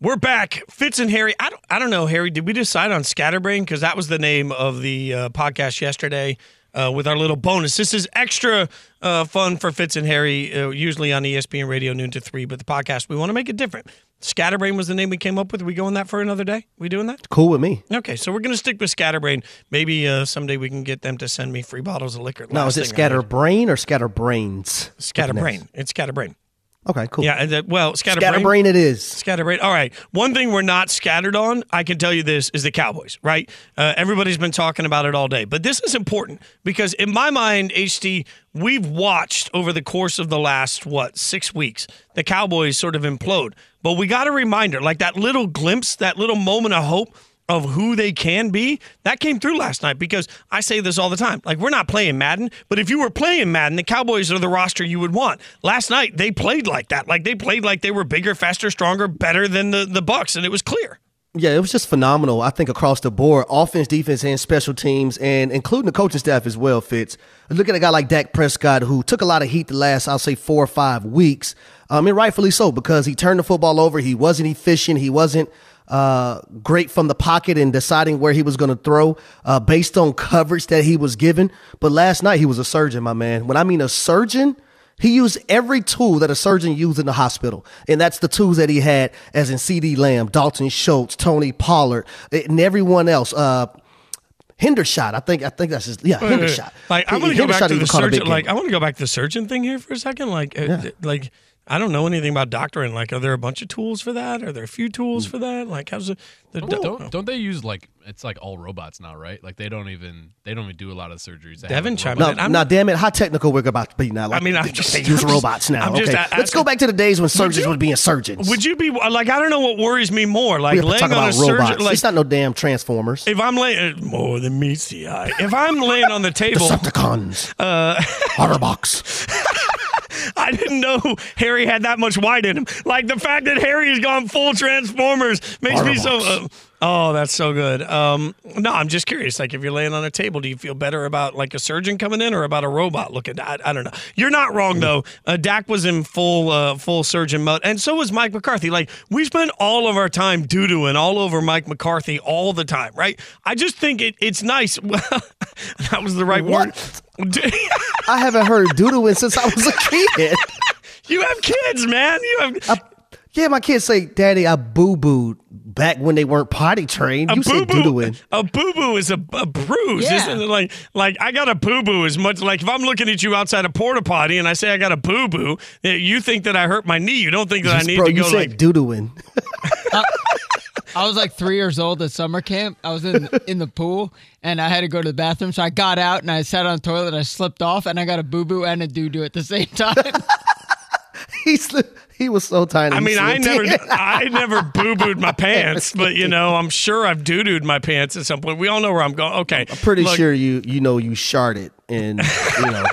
We're back. Fitz and Harry. I don't, I don't know, Harry. Did we decide on Scatterbrain? Because that was the name of the uh, podcast yesterday uh, with our little bonus. This is extra uh, fun for Fitz and Harry, uh, usually on ESPN Radio, noon to 3. But the podcast, we want to make it different. Scatterbrain was the name we came up with. Are we going that for another day? We doing that? Cool with me. Okay, so we're going to stick with Scatterbrain. Maybe uh, someday we can get them to send me free bottles of liquor. Now, is it thing I heard. scatterbrain or scatterbrains? Scatterbrain. It's Scatterbrain. Okay, cool. Yeah, and that- well, Scatterbrain. Scatterbrain it is. Scatterbrain. All right. One thing we're not scattered on, I can tell you this, is the Cowboys, right? Uh, everybody's been talking about it all day. But this is important because, in my mind, HD, we've watched over the course of the last, what, six weeks, the Cowboys sort of implode. But we got a reminder, like that little glimpse, that little moment of hope of who they can be, that came through last night because I say this all the time. Like, we're not playing Madden, but if you were playing Madden, the Cowboys are the roster you would want. Last night, they played like that. Like, they played like they were bigger, faster, stronger, better than the, the Bucks, and it was clear. Yeah, it was just phenomenal. I think across the board, offense, defense, and special teams, and including the coaching staff as well. Fitz. Look at a guy like Dak Prescott, who took a lot of heat the last, I'll say, four or five weeks. Um, mean, rightfully so because he turned the football over. He wasn't efficient. He wasn't uh, great from the pocket and deciding where he was going to throw uh, based on coverage that he was given. But last night he was a surgeon, my man. When I mean a surgeon. He used every tool that a surgeon used in the hospital. And that's the tools that he had as in CeeDee Lamb, Dalton Schultz, Tony Pollard, and everyone else. Uh, Hendershot, I think I think that's his yeah, Hendershot. Like, I want to go back to the caught a big surgeon. Like. I want to go back to the surgeon thing here for a second. Like, uh, like. I don't know anything about doctoring. Like, are there a bunch of tools for that? Are there a few tools Hmm. for that? Like, how's the, the Don't, don't don't they use like it's like all robots now, right? Like they don't even they don't even do a lot of surgeries. They have, Devin like, chimed robots. in. No, I'm now, not- damn it, how technical we're about to be now. Like, I mean, I'm they- just- they use I'm just- robots now. I'm just okay, let's go back to the days when surgeons you- were being surgeons. Would you be like? I don't know what worries me more. Like we have to laying talk on about a surgeon. Like it's not no damn transformers. if I'm laying more than meets the eye. If I'm laying on the table, Decepticons. Uh, Otterbox. I didn't know Harry had that much white in him. Like the fact that Harry has gone full Transformers makes me so. Uh, oh, that's so good. Um, no, I'm just curious. Like if you're laying on a table, do you feel better about like a surgeon coming in or about a robot looking? I, I don't know. You're not wrong though. Uh, Dak was in full uh, full surgeon mode, and so was Mike McCarthy. Like we spend all of our time doo dooing all over Mike McCarthy all the time, right? I just think it, it's nice. that was the right word. I haven't heard doodling since I was a kid. You have kids, man. You have yeah, my kids say, Daddy, I boo booed back when they weren't potty trained. You said boo-boo- doodling. A boo boo is a, a bruise, Yeah. isn't it? Like, like I got a boo boo as much like if I'm looking at you outside a porta potty and I say I got a boo boo, eh, you think that I hurt my knee. You don't think that I need Bro, to you go said like. doodling. I was like three years old at summer camp. I was in in the pool and I had to go to the bathroom. So I got out and I sat on the toilet. I slipped off and I got a boo boo and a doo doo at the same time. he slipped. He was so tiny. I mean, I never. I never boo booed my pants, but you know, I'm sure I've doo dooed my pants at some point. We all know where I'm going. Okay, I'm pretty look, sure you you know you sharded and you know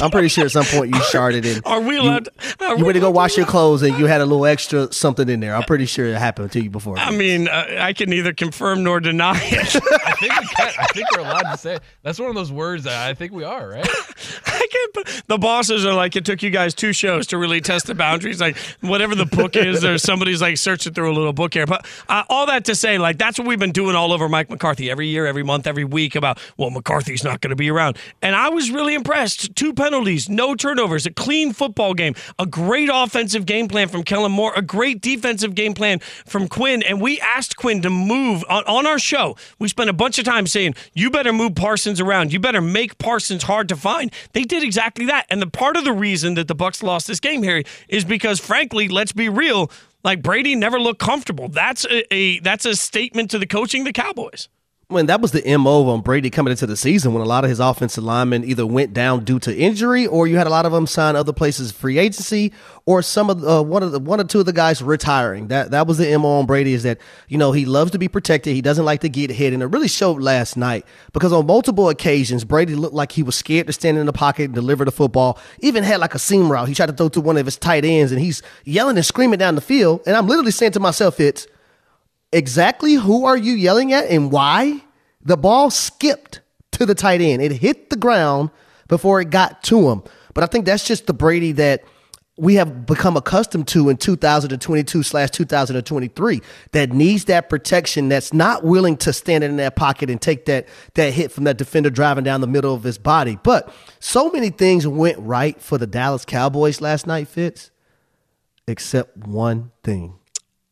I'm pretty sure at some point you sharded and Are we allowed? to- you we went to go allowed wash your clothes and you had a little extra something in there. I'm pretty sure it happened to you before. I mean, uh, I can neither confirm nor deny it. I think we can, I think we're allowed to say that's one of those words that I think we are, right? I can't. The bosses are like, it took you guys two shows to really test the boundaries. Like whatever the book is, or somebody's like searching through a little book here. But uh, all that to say, like that's what we've been doing all over Mike McCarthy every year, every month, every week about well, McCarthy's not going to be around, and I was really impressed. Two penalties, no turnovers, a clean football game, a great offensive game plan from Kellen Moore, a great defensive game plan from Quinn, and we asked Quinn to move on, on our show. We spent a bunch of time saying you better move Parsons around, you better make Parsons hard to find. They did exactly that, and the part of the reason that the Bucks lost this game, Harry, is because frankly, let's be real. Like Brady never looked comfortable. That's a, a that's a statement to the coaching the Cowboys. When that was the MO on Brady coming into the season when a lot of his offensive linemen either went down due to injury or you had a lot of them sign other places free agency or some of uh, one of the one or two of the guys retiring. That that was the MO on Brady is that you know he loves to be protected. He doesn't like to get hit, and it really showed last night because on multiple occasions Brady looked like he was scared to stand in the pocket and deliver the football. Even had like a seam route he tried to throw to one of his tight ends, and he's yelling and screaming down the field. And I'm literally saying to myself, "It's." Exactly who are you yelling at and why? The ball skipped to the tight end. It hit the ground before it got to him. But I think that's just the Brady that we have become accustomed to in 2022 slash 2023 that needs that protection that's not willing to stand in that pocket and take that that hit from that defender driving down the middle of his body but so many things went right for the dallas cowboys last night fitz except one thing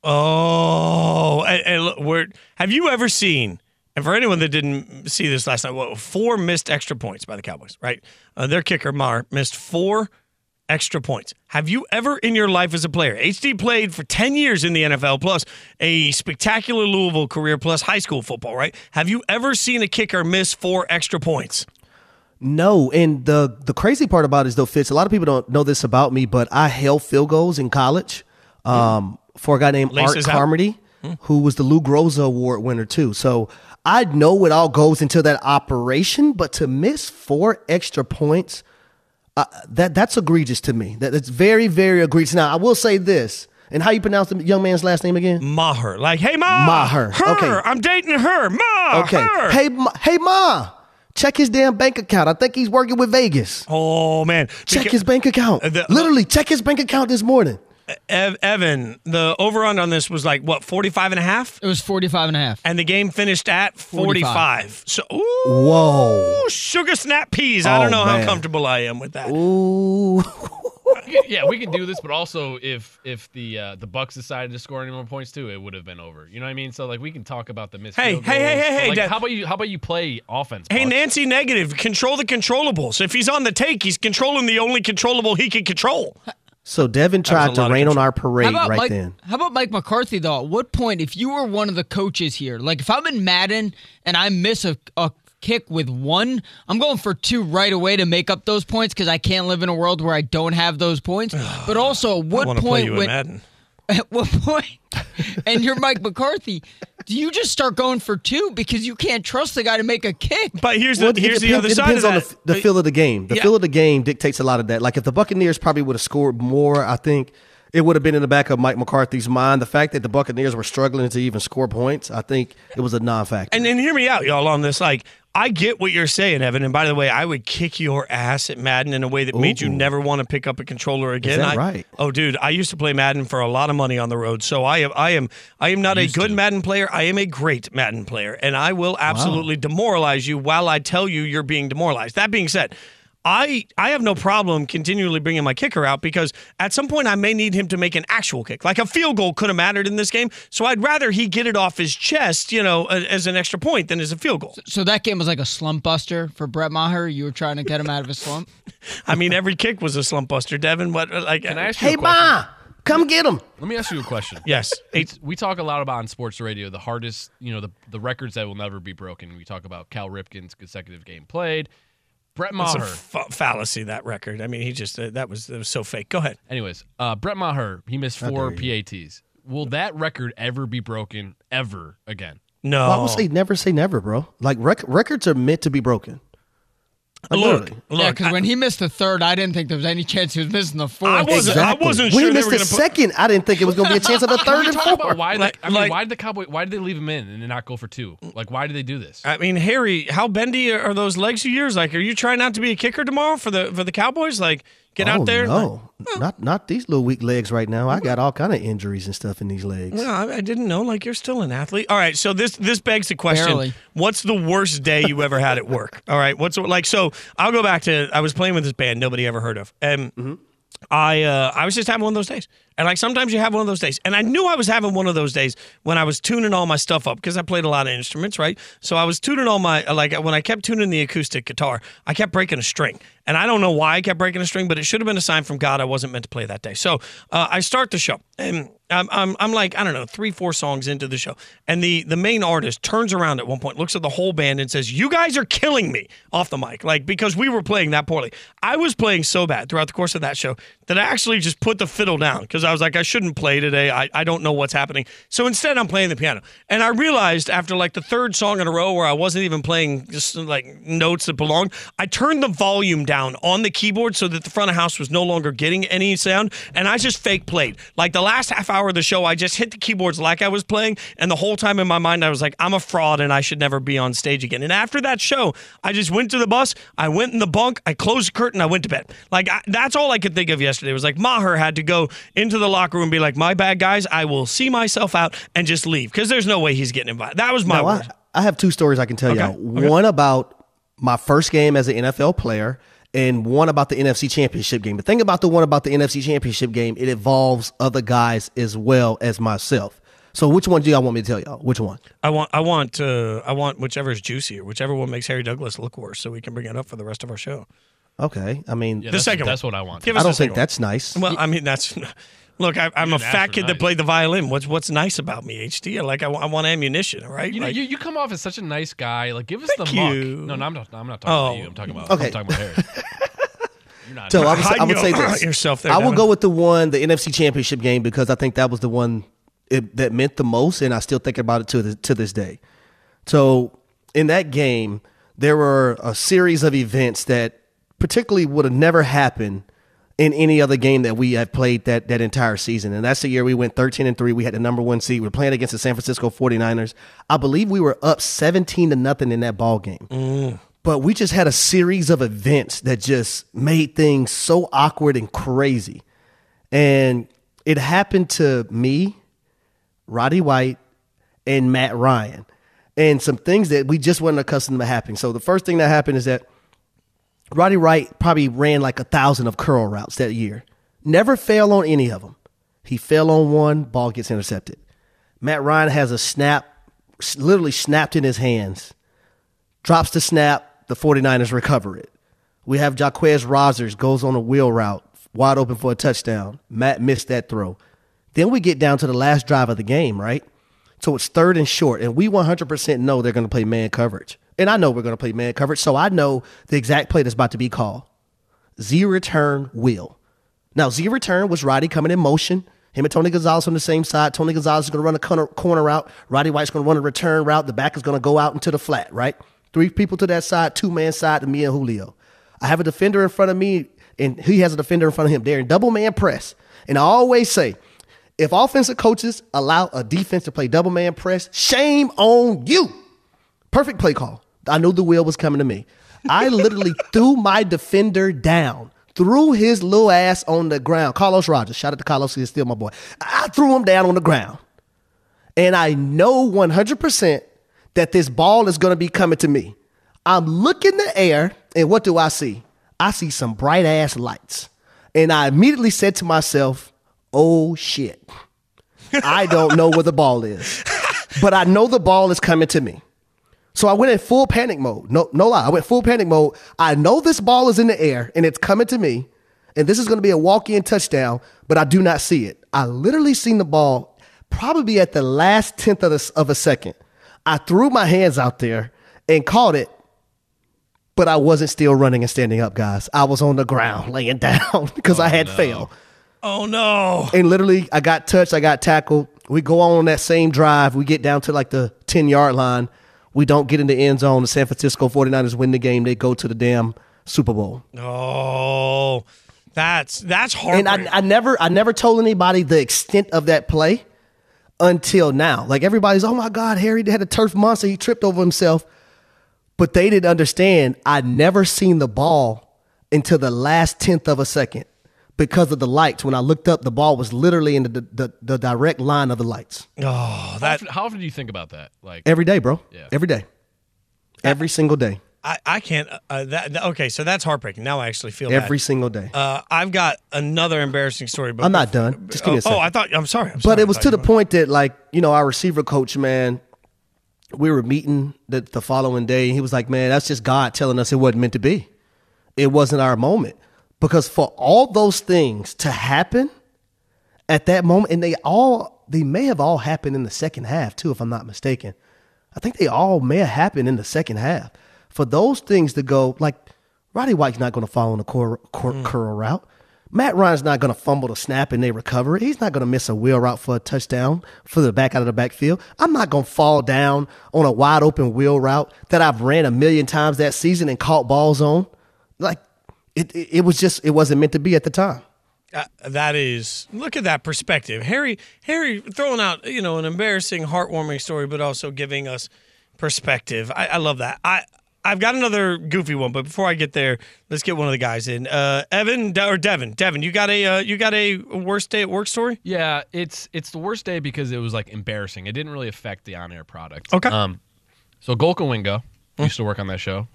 Oh, and, and look, we're, have you ever seen? And for anyone that didn't see this last night, well, four missed extra points by the Cowboys. Right, uh, their kicker Maher missed four extra points. Have you ever in your life as a player? HD played for 10 years in the NFL plus a spectacular Louisville career plus high school football, right? Have you ever seen a kicker miss four extra points? No, and the the crazy part about it is though, Fitz. A lot of people don't know this about me, but I held field goals in college um, for a guy named Laces Art. Carmody, who was the Lou Groza Award winner too. So I know it all goes into that operation, but to miss four extra points, uh, that that's egregious to me. That, that's very very egregious. Now I will say this, and how you pronounce the young man's last name again? Maher, like, hey Ma, Maher, her, okay. I'm dating her, Ma, Okay, her. hey Ma, hey Ma, check his damn bank account. I think he's working with Vegas. oh man, Check Beca- his bank account. The- Literally, check his bank account this morning. Ev- Evan, the over on on this was like what 45 and a half, It was 45 and a half. and the game finished at 45. 45. So, ooh, Whoa. sugar snap peas. I Oh, don't know how comfortable I am with that. Ooh. yeah, we can do this, but also if if the uh, the Bucks decided to score any more points too, it would have been over. You know what I mean? So like we can talk about the missed Hey, field hey, hey, hey, hey, like, Dad. how about you? How about you play offense? Hey, Bucks? Nancy Negative, control the controllables. If he's on the take, he's controlling the only controllable he can control. So Devin tried to of rain on our parade right Mike? then. How about Mike McCarthy though? At what point, if you were one of the coaches here, like if I'm in Madden and I miss a, a kick with one, I'm going for two right away to make up those points because I can't live in a world where I don't have those points. But also, at what want play point you in when Madden. At what point, and you're Mike McCarthy, do you just start going for two because you can't trust the guy to make a kick? But here's the Well, it here's the depends- other it side of depends on that. the, the feel of the game. The Yeah. feel of the game dictates a lot of that. Like if the Buccaneers probably would have scored more, I think it would have been in the back of Mike McCarthy's mind. The fact that the Buccaneers were struggling to even score points, I think it was a non-factor. And and hear me out, y'all, on this. Like, I get what you're saying, Evan. And by the way, I would kick your ass at Madden in a way that made you never want to pick up a controller again. I- right? Oh, dude, I used to play Madden for a lot of money on the road. So I am, I am, I am not a good Madden player. I am a great Madden player, and I will absolutely demoralize you while I tell you you're being demoralized. That being said. I, I have no problem continually bringing my kicker out because at some point I may need him to make an actual kick. Like a field goal could have mattered in this game. So I'd rather he get it off his chest, you know, as an extra point than as a field goal. So that game was like a slump buster for Brett Maher. You were trying to get him out of his slump. I mean, every kick was a slump buster, Devin. What, uh, like, Can I uh, ask you hey, a question? Ma, come get him. Let me ask you a question. yes. It's, we talk a lot about on sports radio the hardest, you know, the the records that will never be broken. We talk about Cal Ripken's consecutive game played. Brett It's a Maher. fa- fallacy, that record. I mean, he just, uh, that was, that was so fake. Go ahead. Anyways, uh, Brett Maher, he missed four PATs. Will that record ever be broken ever again? No. Well, I would say never say never, bro. Like rec- records are meant to be broken. Like, look, literally. look. yeah, because I, when he missed the third, I didn't think there was any chance he was missing the fourth. I wasn't- Exactly. wasn't when sure he they missed were the gonna put- second, I didn't think it was going to be a chance of a third and talk fourth. about why? The, Like- I mean, like- why did the Cowboy? Why did they leave him in and not go for two? Like, why did they do this? I mean, Harry, how bendy are those legs of yours? Like, are you trying not to be a kicker tomorrow for the for the Cowboys? Like, get oh, out there. No, not not these little weak legs right now. I got all kind of injuries and stuff in these legs. Well, I, I didn't know. Like, you're still an athlete. All right. So this this begs the question: Barely. What's the worst day you ever had at work? All right. What's like? So I'll go back to I was playing with this band nobody ever heard of, and I uh, I was just having one of those days. And like sometimes you have one of those days. And I knew I was having one of those days when I was tuning all my stuff up because I played a lot of instruments, right? So I was tuning all my like when I kept tuning the acoustic guitar, I kept breaking a string. And I don't know why I kept breaking a string, but it should have been a sign from God I wasn't meant to play that day. So uh, I start the show and I'm, I'm, I'm like, I don't know, three, four songs into the show. And the, the main artist turns around at one point, looks at the whole band and says, You guys are killing me off the mic. Like, because we were playing that poorly. I was playing so bad throughout the course of that show that I actually just put the fiddle down because I was like, I shouldn't play today. I, I don't know what's happening. So instead, I'm playing the piano. And I realized after like the third song in a row where I wasn't even playing just like notes that belonged, I turned the volume down on the keyboard so that the front of house was no longer getting any sound. And I just fake played. Like the last half hour of the show, I just hit the keyboards like I was playing. And the whole time in my mind, I was like, I'm a fraud and I should never be on stage again. And after that show, I just went to the bus, I went in the bunk, I closed the curtain, I went to bed. Like I, that's all I could think of yesterday. Yesterday. It was like Maher had to go into the locker room and be like, "My bad, guys. I will see myself out and just leave because there's no way he's getting invited." That was my word. I, I have two stories I can tell Okay, you. okay. One about my first game as an NFL player, and one about the NFC Championship game. The thing about the one about the NFC Championship game, it involves other guys as well as myself. So, which one do y'all want me to tell y'all? Which one? I want, I want, uh, I want whichever is juicier, whichever one makes Harry Douglas look worse, so we can bring it up for the rest of our show. Okay, I mean, Yeah, The that's, second That's what I want. Give I us don't think second one. that's nice. Well, I mean, that's look. I, I'm a didn't ask fat for kid that nice. played the violin. What's what's nice about me, HD? Like I, wa- I want ammunition, right? You know, Like- you, you come off as such a nice guy. Like, give us Thank the muck. you. No, no, I'm not. I'm not talking Oh. about you. I'm talking about. Okay. I'm talking about Harry. You're not. So I would, Hide I would your- say this. yourself there, I will Devin. go with the one, the NFC Championship game, because I think that was the one it, that meant the most, and I still think about it to the, to this day. So in that game, there were a series of events that particularly would have never happened in any other game that we have played that that entire season. And that's the year we went 13 and 3. We had the number 1 seed. We are playing against the San Francisco 49ers. I believe we were up 17 to nothing in that ball game. Mm. But we just had a series of events that just made things so awkward and crazy. And it happened to me, Roddy White, and Matt Ryan. And some things that we just weren't accustomed to happening. So the first thing that happened is that Roddy White probably ran like a thousand of curl routes that year. Never failed on any of them. He fell on one, ball gets intercepted. Matt Ryan has a snap, literally snapped in his hands, drops the snap, the 49ers recover it. We have Jacquizz Rodgers goes on a wheel route, wide open for a touchdown. Matt missed that throw. Then we get down to the last drive of the game, right? So it's third and short, and we 100% know they're going to play man coverage. And I know we're going to play man coverage, so I know the exact play that's about to be called. Z return will. Now, Z return was Roddy coming in motion. Him and Tony Gonzalez on the same side. Tony Gonzalez is going to run a corner, corner route. Roddy White's going to run a return route. The back is going to go out into the flat, right? Three people to that side, two man side to me and Julio. I have a defender in front of me, and he has a defender in front of him. They're in double man press. And I always say, if offensive coaches allow a defense to play double man press, shame on you. Perfect play call. I knew the wheel was coming to me. I literally threw my defender down, threw his little ass on the ground. Carlos Rogers, shout out to Carlos, he's still my boy. I threw him down on the ground. And I know 100% that this ball is going to be coming to me. I'm looking the air, and what do I see? I see some bright ass lights. And I immediately said to myself, oh shit. I don't know where the ball is. But I know the ball is coming to me. So I went in full panic mode. No, no lie. I went full panic mode. I know this ball is in the air and it's coming to me, and this is going to be a walk-in touchdown, but I do not see it. I literally seen the ball probably at the last tenth of, the, of a second. I threw my hands out there and caught it, but I wasn't still running and standing up, guys. I was on the ground laying down because I oh, had failed. oh no! And literally, I got touched. I got tackled. We go on that same drive. We get down to like the 10 yard line. We don't get in the end zone. The San Francisco 49ers win the game. They go to the damn Super Bowl. Oh, that's that's hard. And. I, I never I never told anybody the extent of that play until now. Like everybody's, oh my God, Harry had a turf monster. He tripped over himself. But they didn't understand. I never seen the ball until the last tenth of a second because of the lights. When I looked up, the ball was literally in the, the, the direct line of the lights. oh, How that often, how often do you think about that? Like, Every day, bro. Yeah. Every day. Every single day. I, I can't. Uh, that, that- okay, so that's heartbreaking. Now I actually feel Every bad. single day. Uh, I've got another embarrassing story. But I'm not done. Just give me a oh, second. oh, I thought. I'm sorry. I'm But sorry. it was to the point that, like, you know, our receiver coach, man, we were meeting the, the following day. And he was like, man, that's just God telling us it wasn't meant to be. It wasn't our moment. Because for all those things to happen at that moment, and they all, they may have all happened in the second half, too, if I'm not mistaken. I think they all may have happened in the second half. For those things to go, like, Roddy White's not going to fall on a cor- cor- Mm. curl route. Matt Ryan's not going to fumble the snap and they recover it. He's not going to miss a wheel route for a touchdown for the back out of the backfield. I'm not going to fall down on a wide open wheel route that I've ran a million times that season and caught balls on. Like it, it, it was just it wasn't meant to be at the time. Uh, that is look at that perspective harry harry throwing out you know an embarrassing heartwarming story but also giving us perspective i, I love that i I've got another goofy one, but before I get there, let's get one of the guys in. Uh, Evan De- or Devin, Devin, you got a uh, you got a worst day at work story? Yeah, it's it's the worst day because it was like embarrassing. It didn't really affect the on-air product. Okay. Um, so Golka Wingo used to work on that show.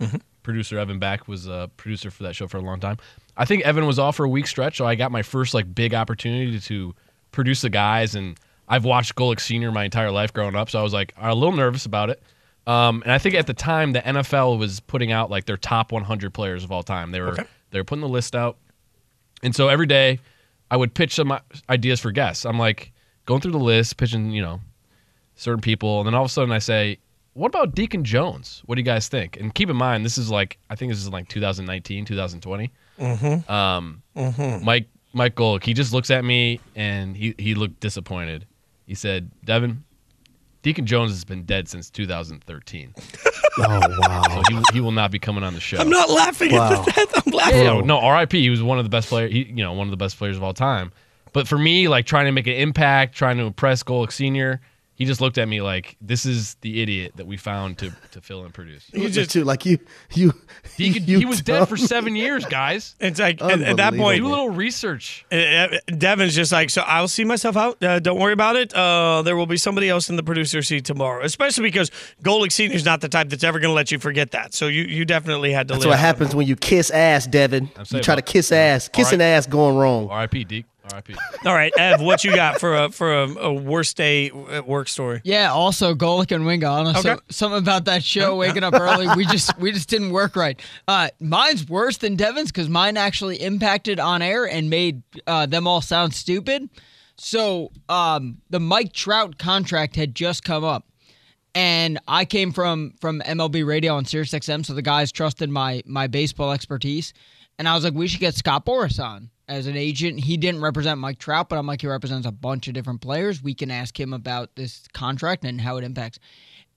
Producer Evan Back was a producer for that show for a long time. I think Evan was off for a week stretch, so I got my first like big opportunity to produce the guys, and I've watched Golic Senior my entire life growing up, so I was like a little nervous about it. Um, and I think at the time the NFL was putting out like their top 100 players of all time. They were Okay. they were putting the list out, and so every day I would pitch some ideas for guests. I'm like going through the list, pitching, you know, certain people, and then all of a sudden I say, "What about Deacon Jones? What do you guys think?" And keep in mind, this is like I think this is like 2019, 2020. Mm-hmm. Um, Mike Mike Golic, he just looks at me and he he looked disappointed. He said, "Devin, Deacon Jones has been dead since 2013, Oh wow. so he he will not be coming on the show." I'm not laughing Wow. at that. I'm laughing. Yeah, no, RIP. He was one of the best players. He, you know, one of the best players of all time. But for me, like trying to make an impact, trying to impress Golic Senior, he just looked at me like, "This is the idiot that we found to to fill and produce." You just too like you you. He, could, you he was dead for seven years, guys. It's like at, at that Do a little research. Uh, uh, Devin's just like, so I'll see myself out. Uh, don't worry about it. Uh, there will be somebody else in the producer seat tomorrow, especially because Golic Senior's not the type that's ever going to let you forget that. So you, you definitely had to. That's what happens when you kiss ass, Devin. You try to kiss ass. Kissing right. ass going wrong. RIP, Deke. RIP. All right, Ev, what you got for a for a, a worst day at work story? Yeah, also Golic and Wingo. I so- Okay. something about that show, waking up early. We just we just didn't work right. Uh, mine's worse than Devin's because mine actually impacted on air and made uh, them all sound stupid. So um, the Mike Trout contract had just come up, and I came from from MLB Radio on SiriusXM, so the guys trusted my my baseball expertise, and I was like, we should get Scott Boras on as an agent. He didn't represent Mike Trout, but I'm like, he represents a bunch of different players. We can ask him about this contract and how it impacts.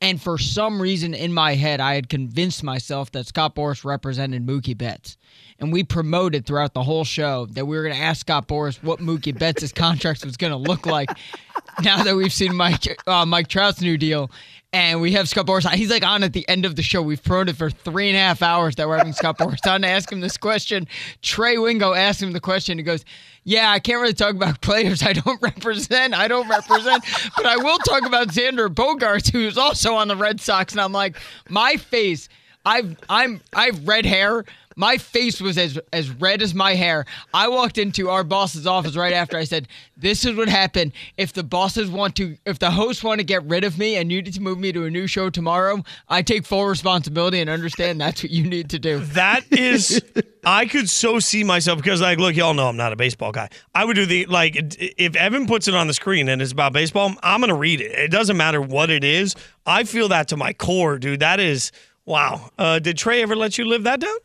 And for some reason in my head, I had convinced myself that Scott Boras represented Mookie Betts. And we promoted throughout the whole show that we were going to ask Scott Boras what Mookie Betts' contract was going to look like now that we've seen Mike uh, Mike Trout's new deal. And we have Scott Boras on. He's like on at the end of the show. We've promoted for three and a half hours that we're having Scott Boras on to ask him this question. Trey Wingo asked him the question. He goes, Yeah, I can't really talk about players I don't represent. I don't represent, but I will talk about Xander Bogaerts, who's also on the Red Sox. And I'm like, my face, I've I'm I've red hair. My face was as as red as my hair. I walked into our boss's office right after I said, "This is what happened. If the bosses want to, if the hosts want to get rid of me and you need to move me to a new show tomorrow, I take full responsibility and understand that's what you need to do." That is, I could so see myself because, like, look, y'all know I'm not a baseball guy. I would do the like if Evan puts it on the screen and it's about baseball, I'm gonna read it. It doesn't matter what it is. I feel that to my core, dude. That is wow. Uh, did Trey ever let you live that down?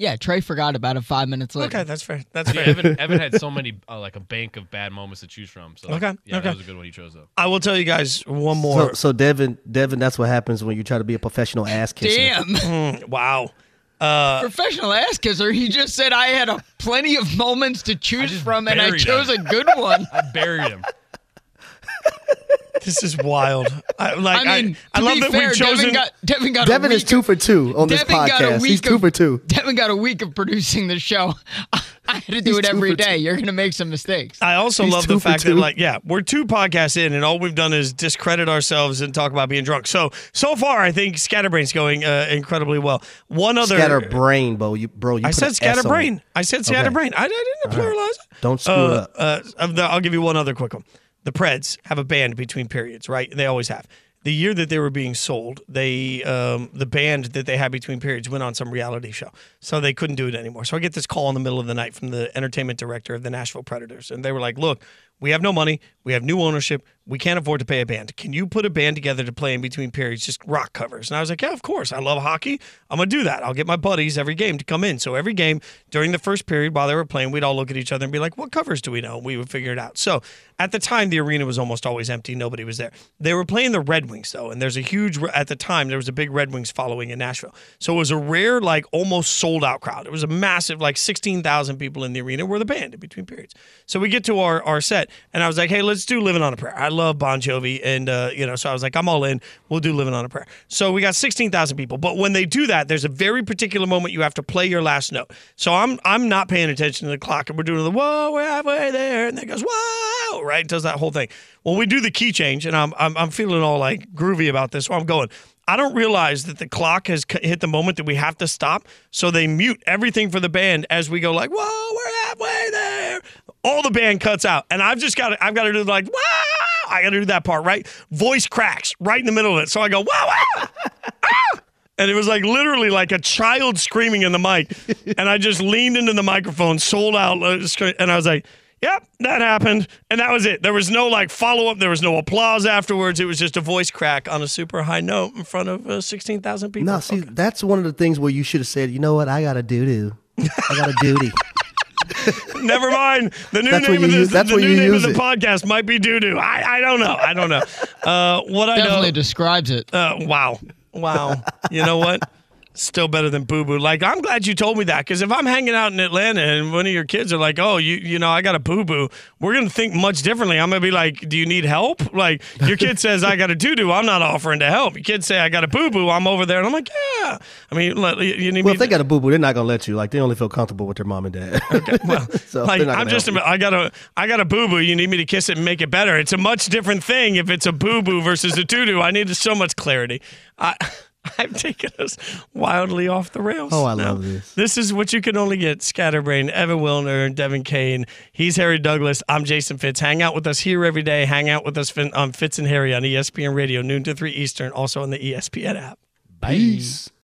Yeah, Trey forgot about it five minutes later. Okay, that's fair. That's fair. Evan, Evan had so many uh, like a bank of bad moments to choose from. So like, Okay, yeah, okay. that was a good one he chose though. I will tell you guys one more. So, so Devin, Devin, that's what happens when you try to be a professional ass kisser. Damn, wow. professional ass kisser. He just said I had a plenty of moments to choose from, and I chose him. a good one. I buried him. This is wild. I, like, I mean, I, I to love be that fair, we've chosen. Devin got Devin got Devin a is two of- for two on this Devin got a podcast. week He's two of- for two. Devin got a week of producing the show. I had to do He's it two every for day. two. You're gonna make some mistakes. I also He's love the fact that, like, yeah, we're two podcasts in, and all we've done is discredit ourselves and talk about being drunk. So, so far, I think Scatterbrain's going uh, incredibly well. One other. Scatterbrain, bro. You, bro. You I said an S on scatterbrain. I said scatterbrain. I, I didn't pluralize it. Don't screw Uh, up. uh, I'll give you one other quick one. The Preds have a band between periods, right? They always have. The year that they were being sold, they um, the band that they had between periods went on some reality show, so they couldn't do it anymore. So I get this call in the middle of the night from the entertainment director of the Nashville Predators, and they were like, "Look, we have no money, we have new ownership, we can't afford to pay a band. Can you put a band together to play in between periods, just rock covers?" And I was like, "Yeah, of course. I love hockey. I'm gonna do that. I'll get my buddies every game to come in. So every game during the first period while they were playing, we'd all look at each other and be like, "What covers do we know?" We would figure it out. So at the time, the arena was almost always empty. Nobody was there. They were playing the Red Wings though, and there's a huge at the time there was a big Red Wings following in Nashville. So it was a rare, like almost sold out crowd. It was a massive, like sixteen thousand people in the arena were the band in between periods. So we get to our our set, and I was like, hey, let's do Living on a Prayer. I love Bon Jovi, and uh, you know, so I was like, I'm all in. We'll do Living on a Prayer. So we got sixteen thousand people, but when they do that, there's a very particular moment you have to play your last note. So I'm I'm not paying attention to the clock, and we're doing the whoa, we're halfway there, and then goes whoa, right, does that whole thing. Well, we do the key change, and I'm I'm, I'm feeling all like groovy about this. So I'm going. I don't realize that the clock has hit the moment that we have to stop. So they mute everything for the band as we go like, "Whoa, we're halfway there." All the band cuts out, and I've just got to, I've got to do like, "Wow!" I got to do that part right. Voice cracks right in the middle of it, so I go, "Wow, wow!" Ah! And it was like literally like a child screaming in the mic, and I just leaned into the microphone, sold out, uh, and I was like. Yep, that happened. And that was it. There was no like follow up. There was no applause afterwards. It was just a voice crack on a super high note in front of uh, 16,000 people. No, see, that's one of the things where you should have said, you know what, I got a doo doo. I got a duty. Never mind. The new That's name of you this, use- that's the new you name of the it. podcast might be doo doo. I, I don't know. I don't know. Uh, what I Definitely know. describes it. Uh, wow. Wow. You know what? Still better than boo boo. Like, I'm glad you told me that because if I'm hanging out in Atlanta and one of your kids are like, oh, you you know, I got a boo boo, we're going to think much differently. I'm going to be like, do you need help? Like, your kid says, I got a doo doo. I'm not offering to help. Your kids say, I got a boo boo. I'm over there. And I'm like, yeah. I mean, you need Well, me if they to- got a boo boo, they're not gonna let you. Like they only feel comfortable with their mom and dad. well, so like I'm just. I got a, I got a boo boo. You need me to kiss it and make it better. It's a much different thing if it's a boo boo versus a doo doo. I need so much clarity. I, I've taken us wildly off the rails. Oh, I now. love this. This is what you can only get. Scatterbrain, Evan Wilner, Devin Kane. He's Harry Douglas. I'm Jason Fitz. Hang out with us here every day. Hang out with us fin- on Fitz and Harry on ESPN Radio, noon to three Eastern. Also on the ESPN app. Peace.